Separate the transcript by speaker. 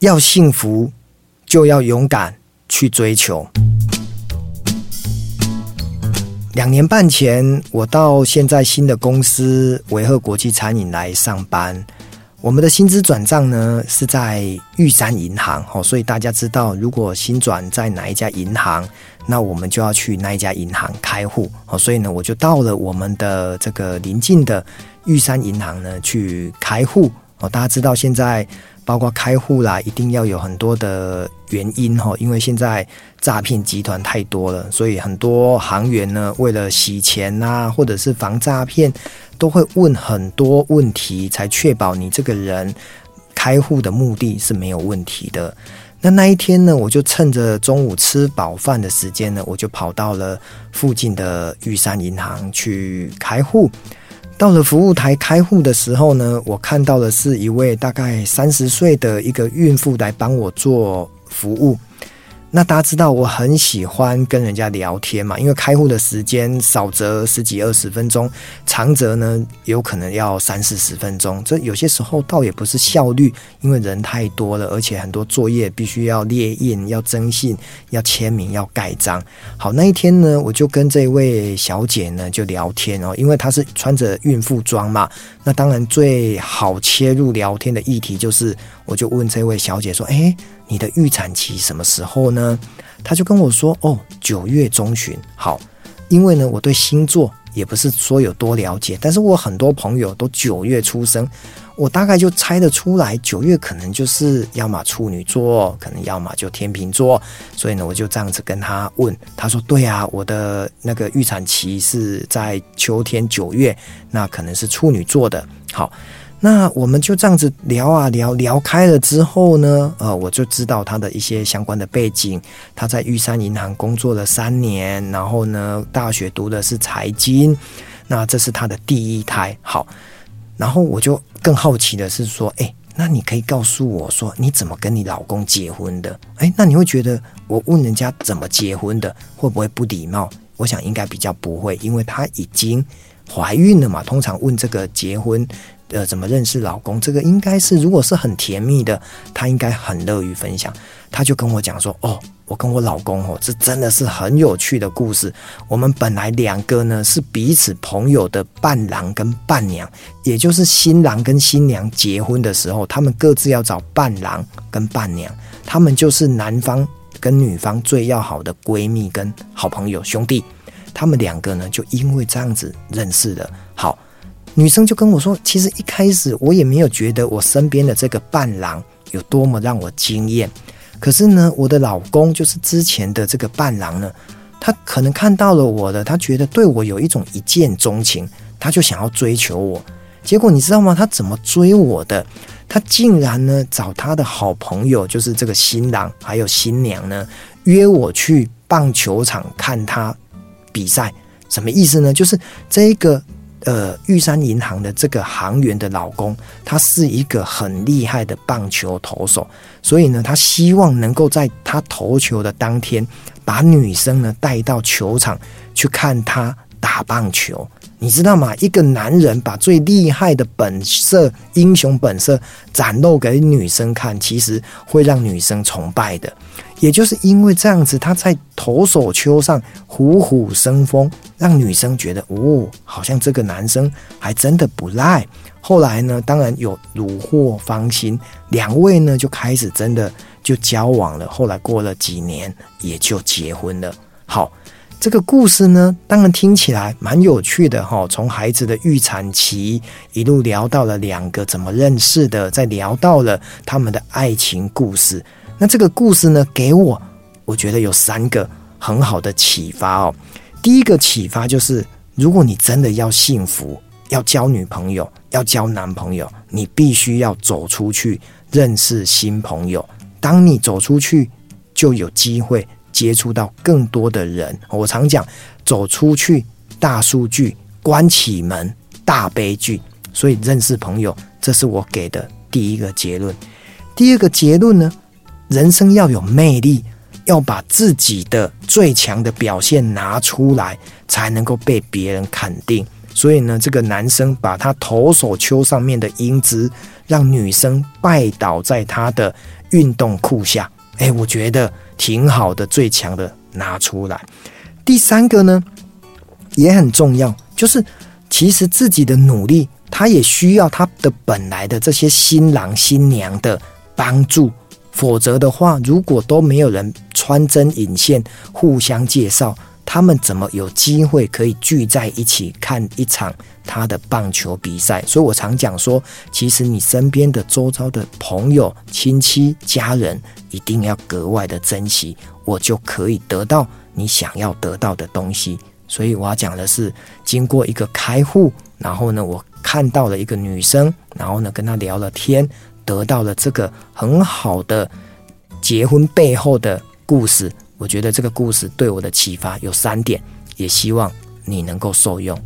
Speaker 1: 要幸福，就要勇敢去追求。两年半前，我到现在新的公司维鹤国际餐饮来上班。我们的薪资转账呢是在玉山银行，哦，所以大家知道，如果薪转在哪一家银行，那我们就要去那一家银行开户，哦，所以呢，我就到了我们的这个邻近的玉山银行呢去开户，哦，大家知道现在。包括开户啦，一定要有很多的原因哈，因为现在诈骗集团太多了，所以很多行员呢，为了洗钱呐、或者是防诈骗，都会问很多问题，才确保你这个人开户的目的是没有问题的。那那一天呢，我就趁着中午吃饱饭的时间呢，我就跑到了附近的玉山银行去开户。到了服务台开户的时候呢，我看到的是一位大概三十岁的一个孕妇来帮我做服务。那大家知道我很喜欢跟人家聊天嘛，因为开户的时间少则十几二十分钟，长则呢有可能要三四十分钟。这有些时候倒也不是效率，因为人太多了，而且很多作业必须要列印、要征信、要签名、要盖章。好，那一天呢，我就跟这位小姐呢就聊天哦，因为她是穿着孕妇装嘛，那当然最好切入聊天的议题就是，我就问这位小姐说：“哎。”你的预产期什么时候呢？她就跟我说：“哦，九月中旬。”好，因为呢，我对星座也不是说有多了解，但是我很多朋友都九月出生，我大概就猜得出来，九月可能就是要么处女座，可能要么就天秤座。所以呢，我就这样子跟她问，她说：“对啊，我的那个预产期是在秋天九月，那可能是处女座的。”好。那我们就这样子聊啊聊，聊开了之后呢，呃，我就知道他的一些相关的背景。他在玉山银行工作了三年，然后呢，大学读的是财经。那这是他的第一胎。好，然后我就更好奇的是说，哎，那你可以告诉我说，你怎么跟你老公结婚的？哎，那你会觉得我问人家怎么结婚的，会不会不礼貌？我想应该比较不会，因为他已经怀孕了嘛。通常问这个结婚。呃，怎么认识老公？这个应该是，如果是很甜蜜的，他应该很乐于分享。他就跟我讲说：“哦，我跟我老公哦，这真的是很有趣的故事。我们本来两个呢是彼此朋友的伴郎跟伴娘，也就是新郎跟新娘结婚的时候，他们各自要找伴郎跟伴娘，他们就是男方跟女方最要好的闺蜜跟好朋友兄弟。他们两个呢，就因为这样子认识的。好。”女生就跟我说：“其实一开始我也没有觉得我身边的这个伴郎有多么让我惊艳，可是呢，我的老公就是之前的这个伴郎呢，他可能看到了我的，他觉得对我有一种一见钟情，他就想要追求我。结果你知道吗？他怎么追我的？他竟然呢找他的好朋友，就是这个新郎还有新娘呢，约我去棒球场看他比赛。什么意思呢？就是这个。”呃，玉山银行的这个行员的老公，他是一个很厉害的棒球投手，所以呢，他希望能够在他投球的当天，把女生呢带到球场去看他棒球。你知道吗？一个男人把最厉害的本色、英雄本色展露给女生看，其实会让女生崇拜的。也就是因为这样子，他在投手丘上虎虎生风，让女生觉得哦，好像这个男生还真的不赖。后来呢，当然有虏获芳心，两位呢就开始真的就交往了。后来过了几年，也就结婚了。好。这个故事呢，当然听起来蛮有趣的哈。从孩子的预产期一路聊到了两个怎么认识的，再聊到了他们的爱情故事。那这个故事呢，给我我觉得有三个很好的启发哦。第一个启发就是，如果你真的要幸福，要交女朋友，要交男朋友，你必须要走出去认识新朋友。当你走出去，就有机会。接触到更多的人，我常讲，走出去大数据，关起门大悲剧。所以认识朋友，这是我给的第一个结论。第二个结论呢，人生要有魅力，要把自己的最强的表现拿出来，才能够被别人肯定。所以呢，这个男生把他投手丘上面的英姿，让女生拜倒在他的运动裤下，哎，我觉得挺好的，最强的拿出来。第三个呢，也很重要，就是其实自己的努力，他也需要他的本来的这些新郎新娘的帮助，否则的话，如果都没有人穿针引线，互相介绍。他们怎么有机会可以聚在一起看一场他的棒球比赛？所以我常讲说，其实你身边的周遭的朋友、亲戚、家人一定要格外的珍惜，我就可以得到你想要得到的东西。所以我要讲的是，经过一个开户，然后呢，我看到了一个女生，然后呢，跟她聊了天，得到了这个很好的结婚背后的故事。我觉得这个故事对我的启发有三点，也希望你能够受用。